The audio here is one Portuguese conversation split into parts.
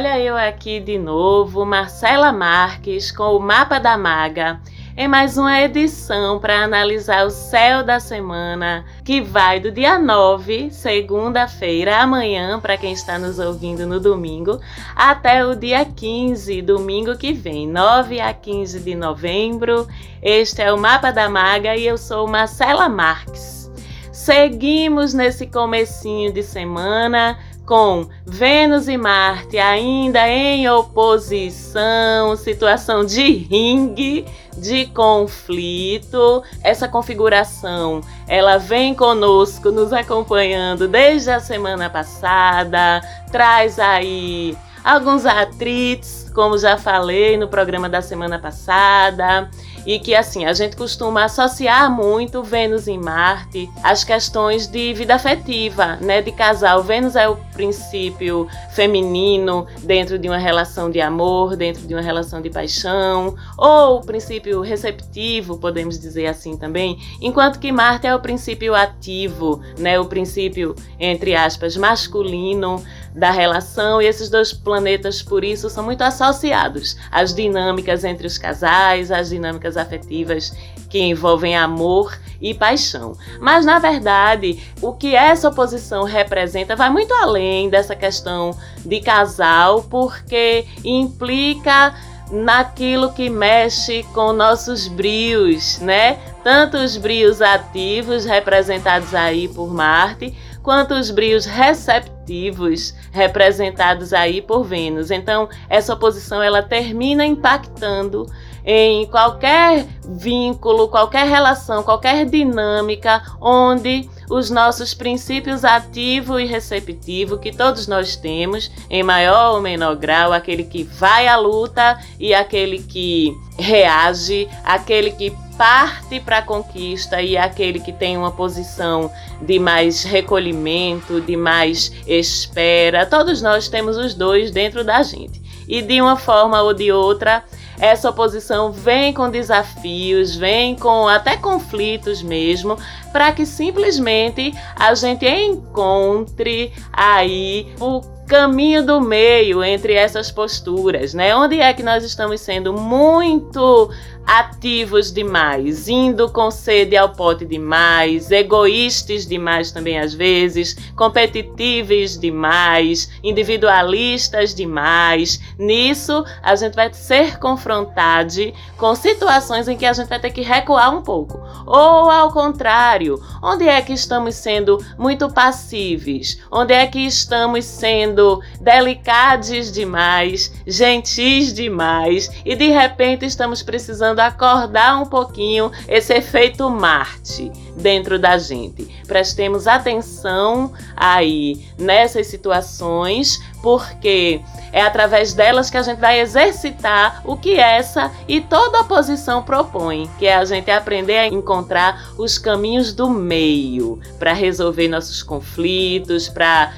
Olha eu aqui de novo, Marcela Marques, com o Mapa da Maga, em mais uma edição para analisar o céu da semana, que vai do dia 9, segunda-feira, amanhã, para quem está nos ouvindo no domingo, até o dia 15, domingo que vem, 9 a 15 de novembro. Este é o Mapa da Maga e eu sou Marcela Marques. Seguimos nesse comecinho de semana com Vênus e Marte ainda em oposição, situação de ringue, de conflito. Essa configuração, ela vem conosco, nos acompanhando desde a semana passada, traz aí alguns atritos, como já falei no programa da semana passada e que assim a gente costuma associar muito Vênus em Marte às questões de vida afetiva, né, de casal. Vênus é o princípio feminino dentro de uma relação de amor, dentro de uma relação de paixão, ou o princípio receptivo, podemos dizer assim também, enquanto que Marte é o princípio ativo, né, o princípio entre aspas masculino da relação, e esses dois planetas, por isso, são muito associados às dinâmicas entre os casais, às dinâmicas afetivas que envolvem amor e paixão. Mas, na verdade, o que essa oposição representa vai muito além dessa questão de casal, porque implica naquilo que mexe com nossos brios, né? Tanto os brios ativos representados aí por Marte, quanto os brios receptivos representados aí por Vênus. Então, essa oposição ela termina impactando em qualquer vínculo, qualquer relação, qualquer dinâmica onde os nossos princípios ativo e receptivo, que todos nós temos, em maior ou menor grau, aquele que vai à luta e aquele que reage, aquele que parte para a conquista e aquele que tem uma posição de mais recolhimento, de mais espera. Todos nós temos os dois dentro da gente. E de uma forma ou de outra, essa oposição vem com desafios, vem com até conflitos mesmo, para que simplesmente a gente encontre aí o caminho do meio entre essas posturas, né? Onde é que nós estamos sendo muito ativos demais, indo com sede ao pote demais, egoístas demais também às vezes, competitivos demais, individualistas demais. Nisso, a gente vai ser confrontado com situações em que a gente vai ter que recuar um pouco. Ou ao contrário, onde é que estamos sendo muito passivos? Onde é que estamos sendo delicados demais, gentis demais e de repente estamos precisando acordar um pouquinho esse efeito Marte dentro da gente. Prestemos atenção aí nessas situações, porque é através delas que a gente vai exercitar o que essa e toda oposição propõe, que é a gente aprender a encontrar os caminhos do meio para resolver nossos conflitos, para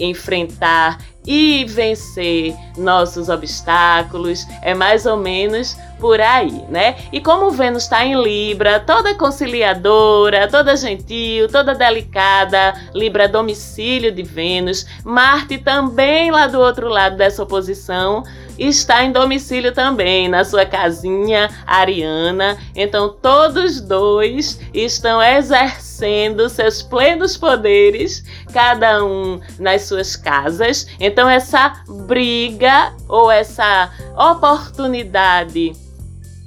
enfrentar e vencer nossos obstáculos. É mais ou menos por aí, né? E como Vênus está em Libra, toda conciliadora, toda gentil, toda delicada, Libra domicílio de Vênus, Marte também lá do outro lado dessa oposição está em domicílio também, na sua casinha ariana. Então, todos dois estão exercendo seus plenos poderes, cada um nas suas casas. Então, essa briga ou essa oportunidade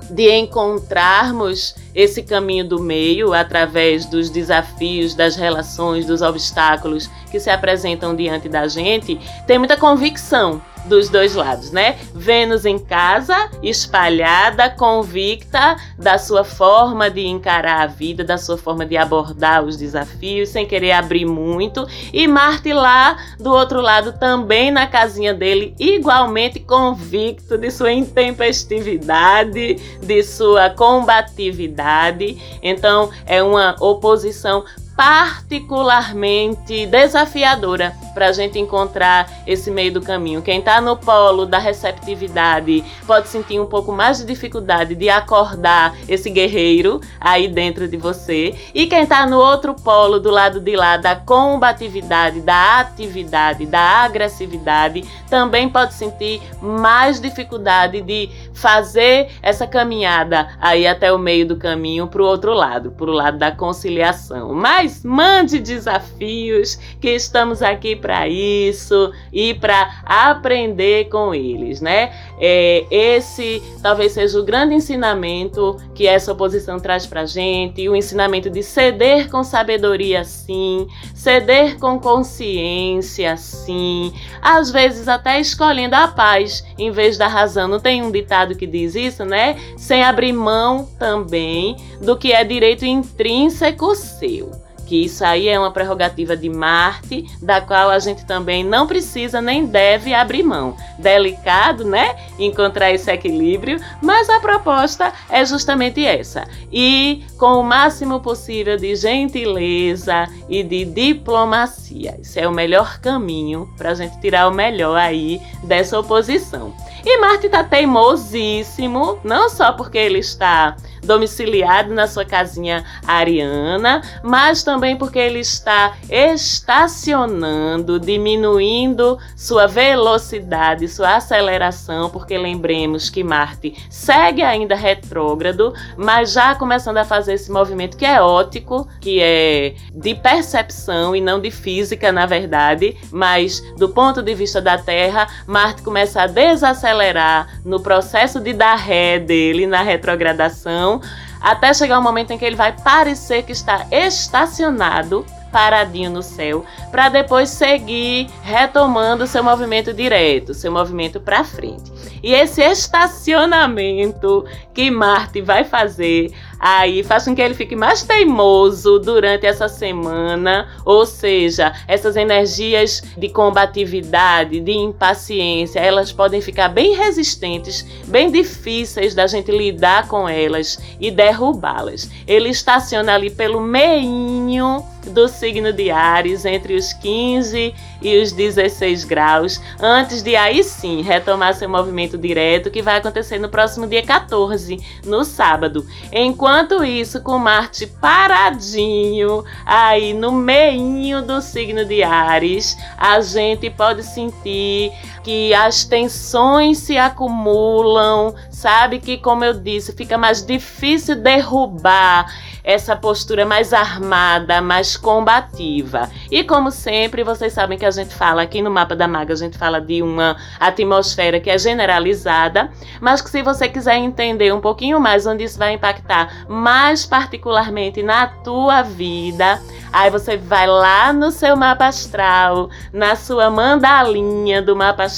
de encontrarmos esse caminho do meio através dos desafios, das relações, dos obstáculos que se apresentam diante da gente, tem muita convicção dos dois lados, né? Vênus em casa, espalhada, convicta da sua forma de encarar a vida, da sua forma de abordar os desafios, sem querer abrir muito, e Marte lá do outro lado, também na casinha dele, igualmente convicto de sua intempestividade, de sua combatividade. Então, é uma oposição particularmente desafiadora para a gente encontrar esse meio do caminho. Quem está no polo da receptividade pode sentir um pouco mais de dificuldade de acordar esse guerreiro aí dentro de você. E quem está no outro polo, do lado de lá, da combatividade, da atividade, da agressividade, também pode sentir mais dificuldade de fazer essa caminhada aí até o meio do caminho para o outro lado, para o lado da conciliação. Mas mande desafios, que estamos aqui para isso e para aprender com eles, né? É, esse talvez seja o grande ensinamento que essa oposição traz para gente, o ensinamento de ceder com sabedoria, sim, ceder com consciência, sim, às vezes até escolhendo a paz em vez da razão. Não tem um ditado que diz isso, né? Sem abrir mão também do que é direito intrínseco seu que isso aí é uma prerrogativa de Marte, da qual a gente também não precisa nem deve abrir mão. Delicado, né? Encontrar esse equilíbrio, mas a proposta é justamente essa. E com o máximo possível de gentileza e de diplomacia. Isso é o melhor caminho para a gente tirar o melhor aí dessa oposição. E Marte está teimosíssimo, não só porque ele está domiciliado na sua casinha ariana, mas também porque ele está estacionando, diminuindo sua velocidade, sua aceleração, porque lembremos que Marte segue ainda retrógrado, mas já começando a fazer esse movimento que é ótico, que é de percepção e não de física, na verdade, mas do ponto de vista da Terra, Marte começa a desacelerar no processo de dar ré dele na retrogradação até chegar o um momento em que ele vai parecer que está estacionado paradinho no céu, para depois seguir retomando seu movimento direto, seu movimento para frente. E esse estacionamento que Marte vai fazer aí faz com que ele fique mais teimoso durante essa semana, ou seja, essas energias de combatividade, de impaciência, elas podem ficar bem resistentes, bem difíceis da gente lidar com elas e derrubá-las. Ele estaciona ali pelo meinho do signo de Ares entre os 15 e os 16 graus, antes de aí sim retomar seu movimento direto, que vai acontecer no próximo dia 14, no sábado. Enquanto isso, com Marte paradinho aí no meinho do signo de Ares, a gente pode sentir que as tensões se acumulam, sabe que como eu disse, fica mais difícil derrubar essa postura mais armada, mais combativa. E como sempre, vocês sabem que a gente fala aqui no mapa da maga, a gente fala de uma atmosfera que é generalizada, mas que se você quiser entender um pouquinho mais onde isso vai impactar mais particularmente na tua vida, Aí você vai lá no seu mapa astral, na sua mandalinha do mapa astral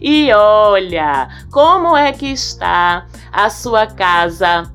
e olha como é que está a sua casa?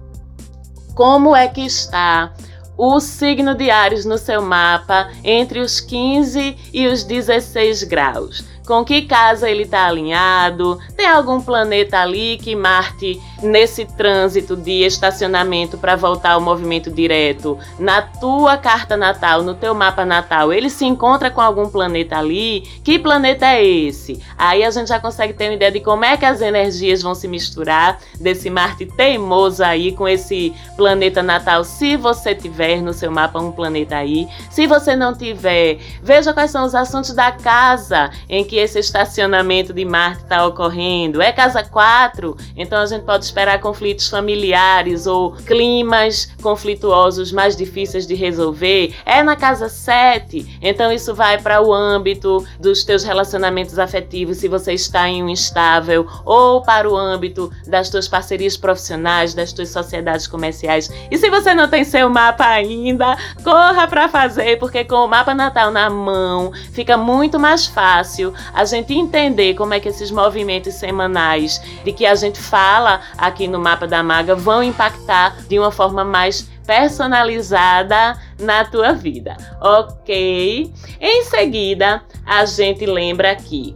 Como é que está o signo de Ares no seu mapa entre os 15 e os 16 graus com que casa ele está alinhado, tem algum planeta ali que Marte, nesse trânsito de estacionamento para voltar ao movimento direto, na tua carta natal, no teu mapa natal, ele se encontra com algum planeta ali, que planeta é esse? Aí a gente já consegue ter uma ideia de como é que as energias vão se misturar desse Marte teimoso aí com esse planeta natal, se você tiver no seu mapa um planeta aí. Se você não tiver, veja quais são os assuntos da casa em que esse estacionamento de Marte está ocorrendo. É casa 4, então a gente pode esperar conflitos familiares ou climas conflituosos mais difíceis de resolver. É na casa 7, então isso vai para o âmbito dos teus relacionamentos afetivos, se você está em um instável, ou para o âmbito das tuas parcerias profissionais, das tuas sociedades comerciais. E se você não tem seu mapa ainda, corra para fazer, porque com o mapa natal na mão fica muito mais fácil a gente entender como é que esses movimentos semanais de que a gente fala aqui no mapa da maga vão impactar de uma forma mais personalizada na tua vida, ok? Em seguida, a gente lembra aqui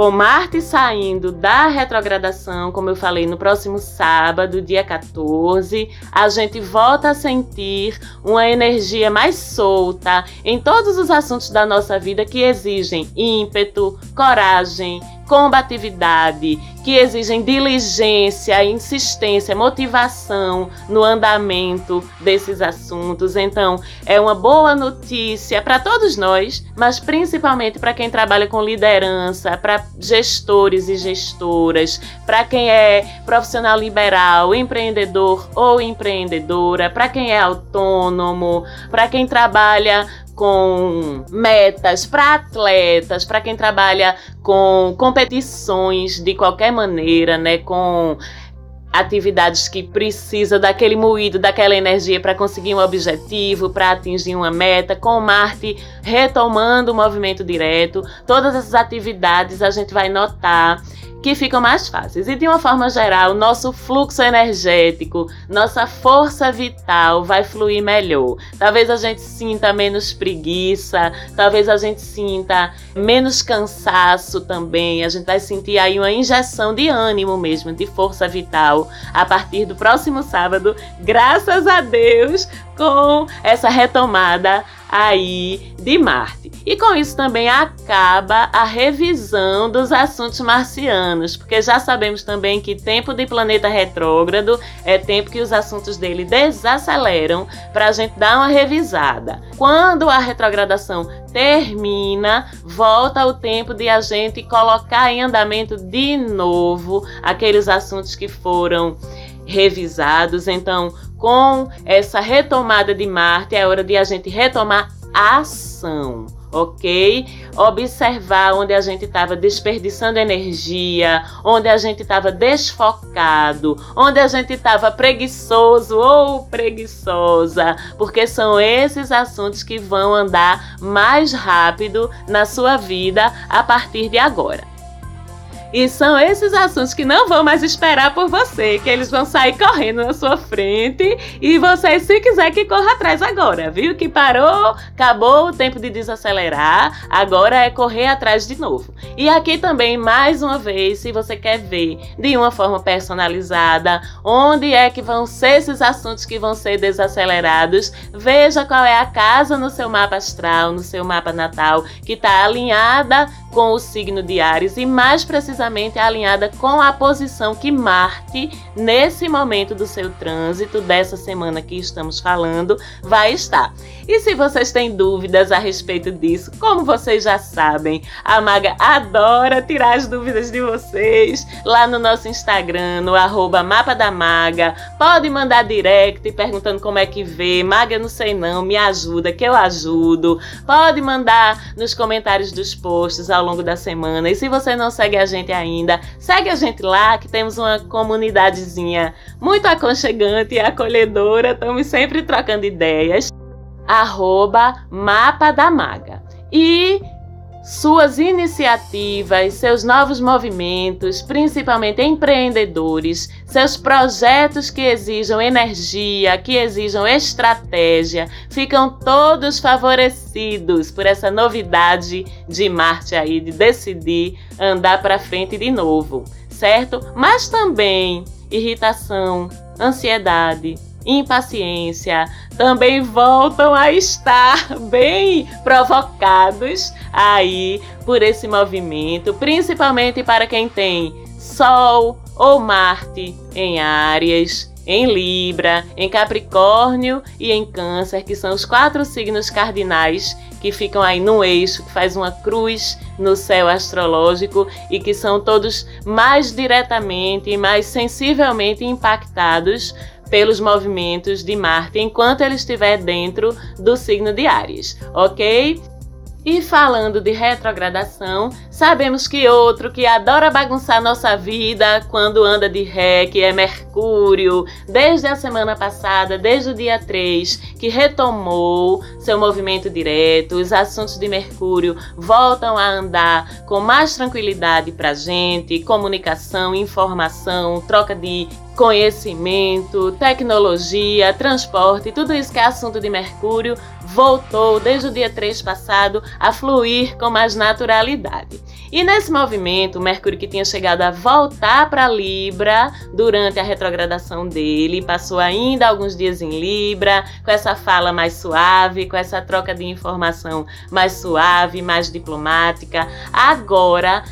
com Marte saindo da retrogradação, como eu falei, no próximo sábado, dia 14, a gente volta a sentir uma energia mais solta em todos os assuntos da nossa vida que exigem ímpeto, coragem, combatividade, que exigem diligência, insistência, motivação no andamento desses assuntos. Então, é uma boa notícia para todos nós, mas principalmente para quem trabalha com liderança, para gestores e gestoras, para quem é profissional liberal, empreendedor ou empreendedora, para quem é autônomo, para quem trabalha com metas para atletas, para quem trabalha com competições de qualquer maneira, né, com atividades que precisa daquele moído, daquela energia para conseguir um objetivo, para atingir uma meta, com Marte retomando o movimento direto, todas essas atividades a gente vai notar que ficam mais fáceis. E de uma forma geral, nosso fluxo energético, nossa força vital vai fluir melhor. Talvez a gente sinta menos preguiça, talvez a gente sinta menos cansaço também. A gente vai sentir aí uma injeção de ânimo mesmo, de força vital a partir do próximo sábado, graças a Deus, com essa retomada aí de Marte. E com isso também acaba a revisão dos assuntos marcianos, porque já sabemos também que tempo de planeta retrógrado é tempo que os assuntos dele desaceleram para a gente dar uma revisada. Quando a retrogradação termina, volta o tempo de a gente colocar em andamento de novo aqueles assuntos que foram revisados. Então, com essa retomada de Marte, é hora de a gente retomar ação ok? Observar onde a gente estava desperdiçando energia, onde a gente estava desfocado, onde a gente estava preguiçoso ou preguiçosa, porque são esses assuntos que vão andar mais rápido na sua vida a partir de agora. E são esses assuntos que não vão mais esperar por você, que eles vão sair correndo na sua frente e você, se quiser, que corra atrás agora, viu? Que parou, acabou o tempo de desacelerar, agora é correr atrás de novo. E aqui também, mais uma vez, se você quer ver de uma forma personalizada onde é que vão ser esses assuntos que vão ser desacelerados, veja qual é a casa no seu mapa astral, no seu mapa natal, que está alinhada com o signo de Ares e mais precisamente alinhada com a posição que Marte, nesse momento do seu trânsito, dessa semana que estamos falando, vai estar. E se vocês têm dúvidas a respeito disso, como vocês já sabem, a Maga adora tirar as dúvidas de vocês lá no nosso Instagram, no arroba Mapa da Maga. Pode mandar direct perguntando como é que vê. Maga, não sei não, me ajuda, que eu ajudo. Pode mandar nos comentários dos posts ao longo da semana. E se você não segue a gente ainda, segue a gente lá, que temos uma comunidadezinha muito aconchegante e acolhedora. Estamos sempre trocando ideias. Arroba Mapa da Maga. E suas iniciativas, seus novos movimentos, principalmente empreendedores, seus projetos que exijam energia, que exijam estratégia, ficam todos favorecidos por essa novidade de Marte aí de decidir andar para frente de novo, certo? Mas também irritação, ansiedade, impaciência, também voltam a estar bem provocados aí por esse movimento, principalmente para quem tem Sol ou Marte em Áries, em Libra, em Capricórnio e em Câncer, que são os quatro signos cardinais que ficam aí no eixo, que faz uma cruz no céu astrológico e que são todos mais diretamente e mais sensivelmente impactados pelos movimentos de Marte enquanto ele estiver dentro do signo de Ares, ok? E falando de retrogradação, sabemos que outro que adora bagunçar nossa vida quando anda de ré, que é Mercúrio, desde a semana passada, desde o dia 3, que retomou seu movimento direto, os assuntos de Mercúrio voltam a andar com mais tranquilidade pra gente, comunicação, informação, troca de conhecimento, tecnologia, transporte, tudo isso que é assunto de Mercúrio, voltou desde o dia 3 passado a fluir com mais naturalidade. E nesse movimento, Mercúrio que tinha chegado a voltar para Libra durante a retrogradação dele, passou ainda alguns dias em Libra, com essa fala mais suave, com essa troca de informação mais suave, mais diplomática. Agora,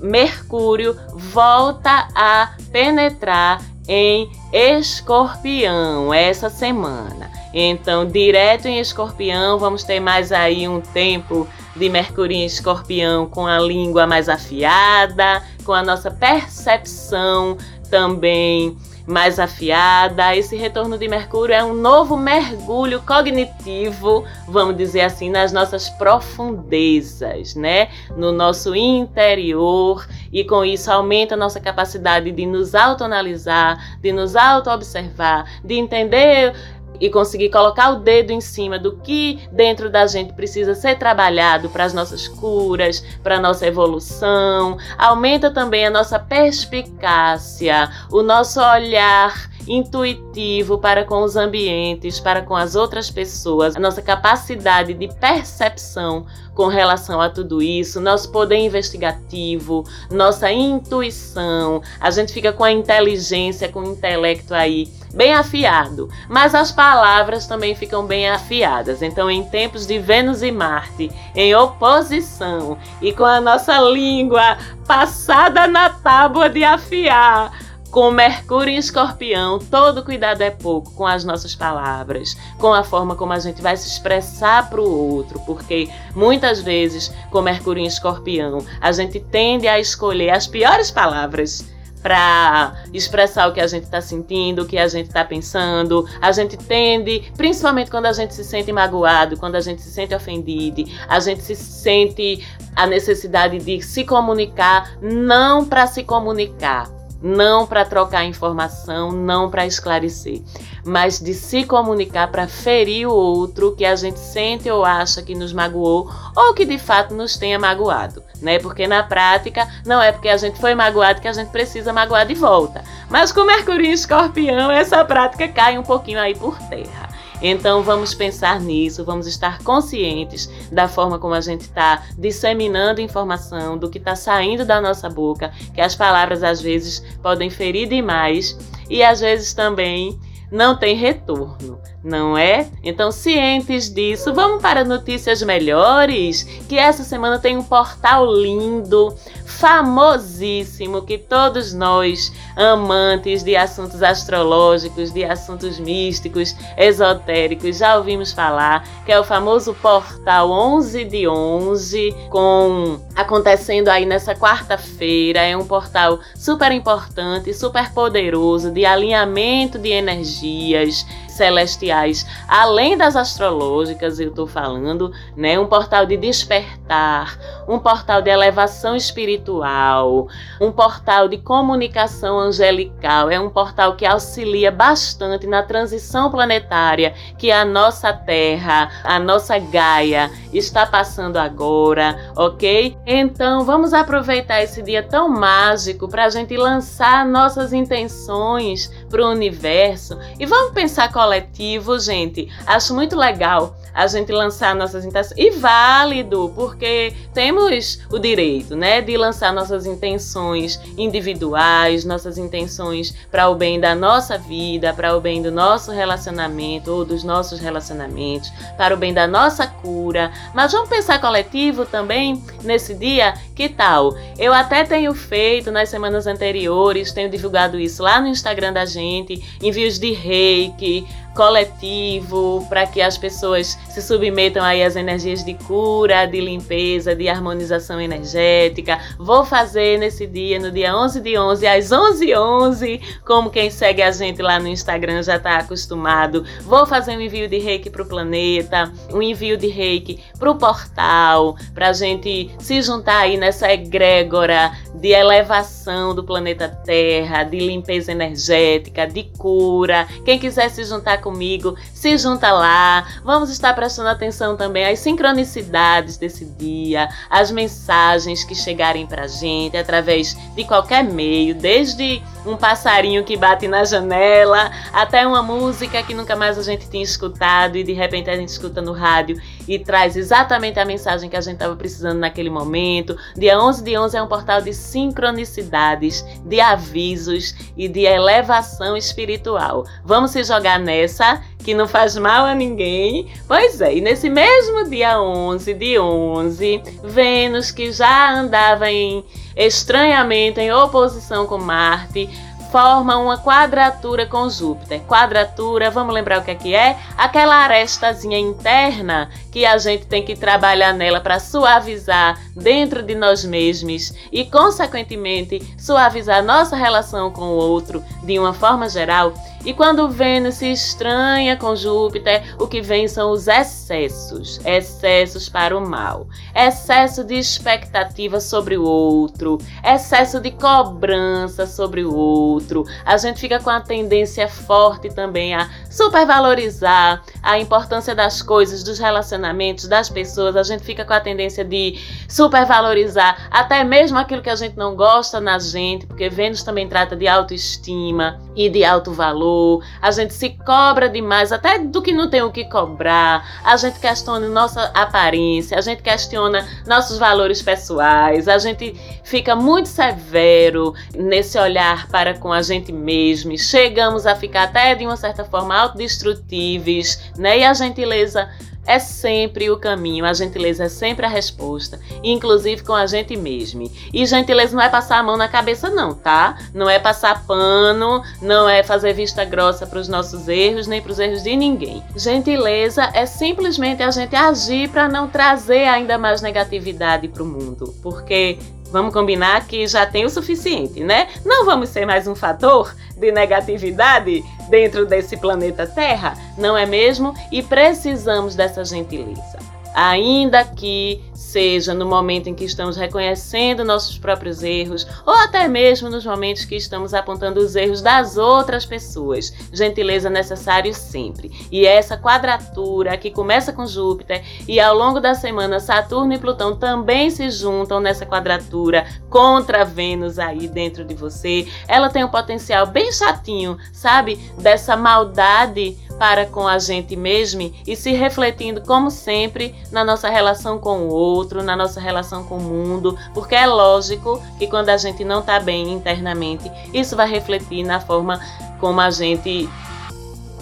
Mercúrio volta a penetrar em Escorpião essa semana. Então, direto em Escorpião, vamos ter mais aí um tempo de Mercúrio em Escorpião com a língua mais afiada, com a nossa percepção também mais afiada. Esse retorno de Mercúrio é um novo mergulho cognitivo, vamos dizer assim, nas nossas profundezas, né? No nosso interior e com isso aumenta a nossa capacidade de nos autoanalisar, de nos auto-observar, de entender e conseguir colocar o dedo em cima do que dentro da gente precisa ser trabalhado para as nossas curas, para a nossa evolução, aumenta também a nossa perspicácia, o nosso olhar intuitivo para com os ambientes, para com as outras pessoas, a nossa capacidade de percepção com relação a tudo isso, nosso poder investigativo, nossa intuição, a gente fica com a inteligência, com o intelecto aí bem afiado, mas as palavras também ficam bem afiadas. Então, em tempos de Vênus e Marte em oposição e com a nossa língua passada na tábua de afiar, com Mercúrio em Escorpião, todo cuidado é pouco com as nossas palavras, com a forma como a gente vai se expressar para o outro, porque muitas vezes, com Mercúrio em Escorpião, a gente tende a escolher as piores palavras para expressar o que a gente está sentindo, o que a gente está pensando. A gente tende, principalmente quando a gente se sente magoado, quando a gente se sente ofendido, a gente se sente a necessidade de se comunicar, não para se comunicar, não para trocar informação, não para esclarecer, mas de se comunicar para ferir o outro que a gente sente ou acha que nos magoou ou que de fato nos tenha magoado, né? Porque na prática não é porque a gente foi magoado que a gente precisa magoar de volta. Mas com Mercúrio em Escorpião, essa prática cai um pouquinho aí por terra. Então vamos pensar nisso, vamos estar conscientes da forma como a gente está disseminando informação, do que está saindo da nossa boca, que as palavras às vezes podem ferir demais e às vezes também não tem retorno, não é? Então, cientes disso, vamos para notícias melhores? Que essa semana tem um portal lindo, famosíssimo, que todos nós, amantes de assuntos astrológicos, de assuntos místicos, esotéricos, já ouvimos falar, que é o famoso portal 11 de 11, com acontecendo aí nessa quarta-feira. É um portal super importante, super poderoso de alinhamento de energias celestiais, além das astrológicas, eu estou falando, né? Um portal de despertar, um portal de elevação espiritual, um portal de comunicação angelical, é um portal que auxilia bastante na transição planetária que a nossa Terra, a nossa Gaia está passando agora, ok? Então vamos aproveitar esse dia tão mágico para a gente lançar nossas intenções para o universo e vamos pensar coletivo, gente. Acho muito legal a gente lançar nossas intenções. E válido, porque temos o direito, né, de lançar nossas intenções individuais, nossas intenções para o bem da nossa vida, para o bem do nosso relacionamento ou dos nossos relacionamentos, para o bem da nossa cura. Mas vamos pensar coletivo também nesse dia? Que tal? Eu até tenho feito nas semanas anteriores, tenho divulgado isso lá no Instagram da gente, envios de reiki, coletivo para que as pessoas se submetam aí às energias de cura, de limpeza, de harmonização energética. Vou fazer nesse dia, no dia 11 de 11, às 11 11 como quem segue a gente lá no Instagram já está acostumado. Vou fazer um envio de reiki para o planeta, um envio de reiki para o portal, para a gente se juntar aí nessa egrégora de elevação do planeta Terra, de limpeza energética, de cura. Quem quiser se juntar comigo, se junta lá. Vamos estar prestando atenção também às sincronicidades desse dia, às mensagens que chegarem pra gente através de qualquer meio, desde um passarinho que bate na janela, até uma música que nunca mais a gente tinha escutado e de repente a gente escuta no rádio e traz exatamente a mensagem que a gente estava precisando naquele momento. Dia 11 de 11 é um portal de sincronicidades, de avisos e de elevação espiritual. Vamos se jogar nessa que não faz mal a ninguém. Pois é, e nesse mesmo dia 11 de 11, Vênus, que já andava em estranhamento em oposição com Marte, forma uma quadratura com Júpiter. Quadratura, vamos lembrar o que é que é? Aquela arestazinha interna que a gente tem que trabalhar nela para suavizar dentro de nós mesmos e, consequentemente, suavizar nossa relação com o outro de uma forma geral. E quando Vênus se estranha com Júpiter, o que vem são os excessos, excessos para o mal, excesso de expectativa sobre o outro, excesso de cobrança sobre o outro. A gente fica com a tendência forte também a supervalorizar a importância das coisas, dos relacionamentos, das pessoas. A gente fica com a tendência de supervalorizar até mesmo aquilo que a gente não gosta na gente, porque Vênus também trata de autoestima e de alto valor. A gente se cobra demais, até do que não tem o que cobrar. A gente questiona nossa aparência, a gente questiona nossos valores pessoais, a gente fica muito severo nesse olhar para com a gente mesmo. Chegamos a ficar até de uma certa forma autodestrutíveis, né? E a gentileza é sempre o caminho, a gentileza é sempre a resposta, inclusive com a gente mesmo. E gentileza não é passar a mão na cabeça, não, tá? Não é passar pano, não é fazer vista grossa para os nossos erros, nem para os erros de ninguém. Gentileza é simplesmente a gente agir para não trazer ainda mais negatividade para o mundo, porque Vamos combinar que já tem o suficiente, né? Não vamos ser mais um fator de negatividade dentro desse planeta Terra, não é mesmo? E precisamos dessa gentileza ainda que seja no momento em que estamos reconhecendo nossos próprios erros, ou até mesmo nos momentos que estamos apontando os erros das outras pessoas. Gentileza necessário sempre. E essa quadratura que começa com Júpiter e ao longo da semana Saturno e Plutão também se juntam nessa quadratura contra Vênus aí dentro de você. Ela tem um potencial bem chatinho, sabe? Dessa maldade para com a gente mesmo e se refletindo, como sempre, na nossa relação com o outro, na nossa relação com o mundo, porque é lógico que quando a gente não está bem internamente, isso vai refletir na forma como a gente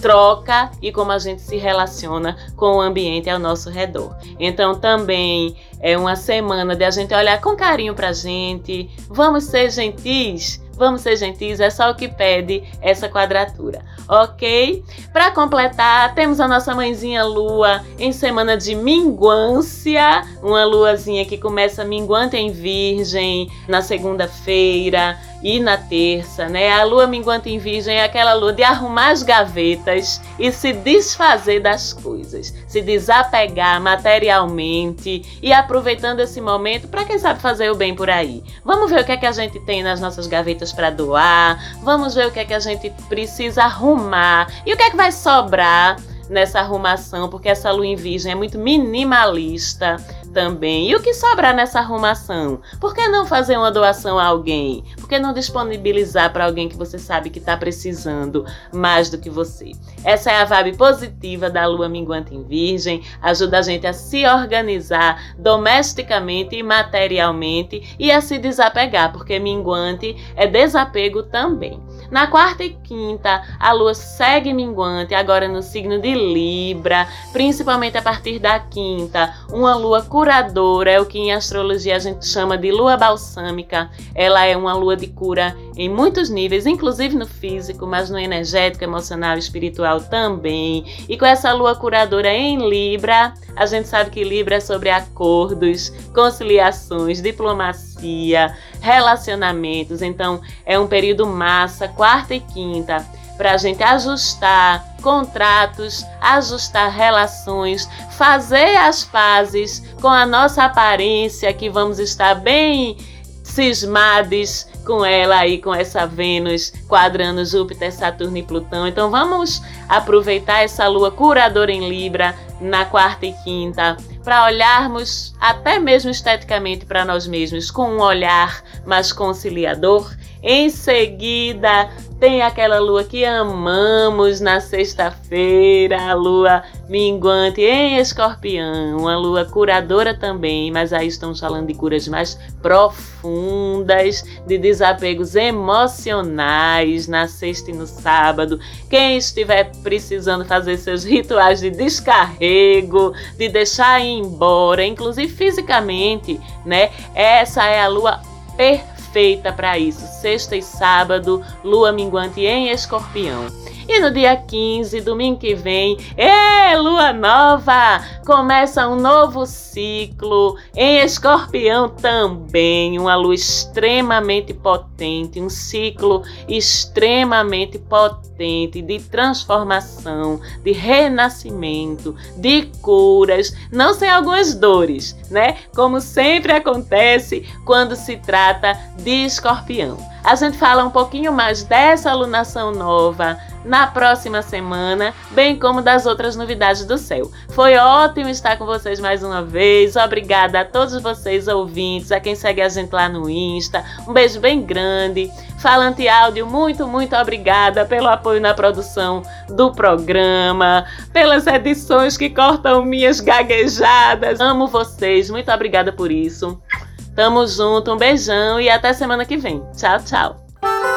troca e como a gente se relaciona com o ambiente ao nosso redor. Então também é uma semana de a gente olhar com carinho para a gente, vamos ser gentis Vamos ser gentis, é só o que pede essa quadratura, ok? Para completar, temos a nossa mãezinha lua em semana de minguância, uma luazinha que começa minguante em virgem na segunda-feira e na terça, né? A lua minguante em virgem é aquela lua de arrumar as gavetas e se desfazer das coisas, se desapegar materialmente e aproveitando esse momento para quem sabe fazer o bem por aí. Vamos ver o que é que a gente tem nas nossas gavetas para doar, vamos ver o que é que a gente precisa arrumar e o que é que vai sobrar nessa arrumação, porque essa lua em virgem é muito minimalista também. E o que sobrar nessa arrumação? Por que não fazer uma doação a alguém? Por que não disponibilizar para alguém que você sabe que está precisando mais do que você? Essa é a vibe positiva da lua minguante em Virgem, ajuda a gente a se organizar domesticamente e materialmente e a se desapegar, porque minguante é desapego também. Na quarta e quinta, a lua segue minguante, agora no signo de Libra, principalmente a partir da quinta, uma lua curadora, é o que em astrologia a gente chama de lua balsâmica. Ela é uma lua de cura em muitos níveis, inclusive no físico, mas no energético, emocional e espiritual também. E com essa lua curadora em Libra, a gente sabe que Libra é sobre acordos, conciliações, diplomacia, relacionamentos. Então, é um período massa, quarta e quinta, para a gente ajustar contratos, ajustar relações, fazer as pazes com a nossa aparência, que vamos estar bem cismades com ela aí, com essa Vênus quadrando Júpiter, Saturno e Plutão. Então vamos aproveitar essa lua curadora em Libra na quarta e quinta para olharmos até mesmo esteticamente para nós mesmos com um olhar mais conciliador. Em seguida, tem aquela lua que amamos na sexta-feira, a lua minguante em escorpião, uma lua curadora também, mas aí estamos falando de curas mais profundas, de desapegos emocionais na sexta e no sábado. Quem estiver precisando fazer seus rituais de descarrego, de deixar ir embora, inclusive fisicamente, né? Essa é a lua perfeita feita para isso. Sexta e sábado, lua minguante em escorpião. E no dia 15, domingo que vem, é lua nova! Começa um novo ciclo em escorpião também. Uma lua extremamente potente, um ciclo extremamente potente de transformação, de renascimento, de curas, não sem algumas dores, né? Como sempre acontece quando se trata de escorpião. A gente fala um pouquinho mais dessa alunação nova na próxima semana, bem como das outras novidades do céu. Foi ótimo estar com vocês mais uma vez. Obrigada a todos vocês ouvintes, a quem segue a gente lá no Insta. Um beijo bem grande. Falante Áudio, muito, muito obrigada pelo apoio na produção do programa, pelas edições que cortam minhas gaguejadas. Amo vocês, muito obrigada por isso. Tamo junto, um beijão e até semana que vem. Tchau, tchau.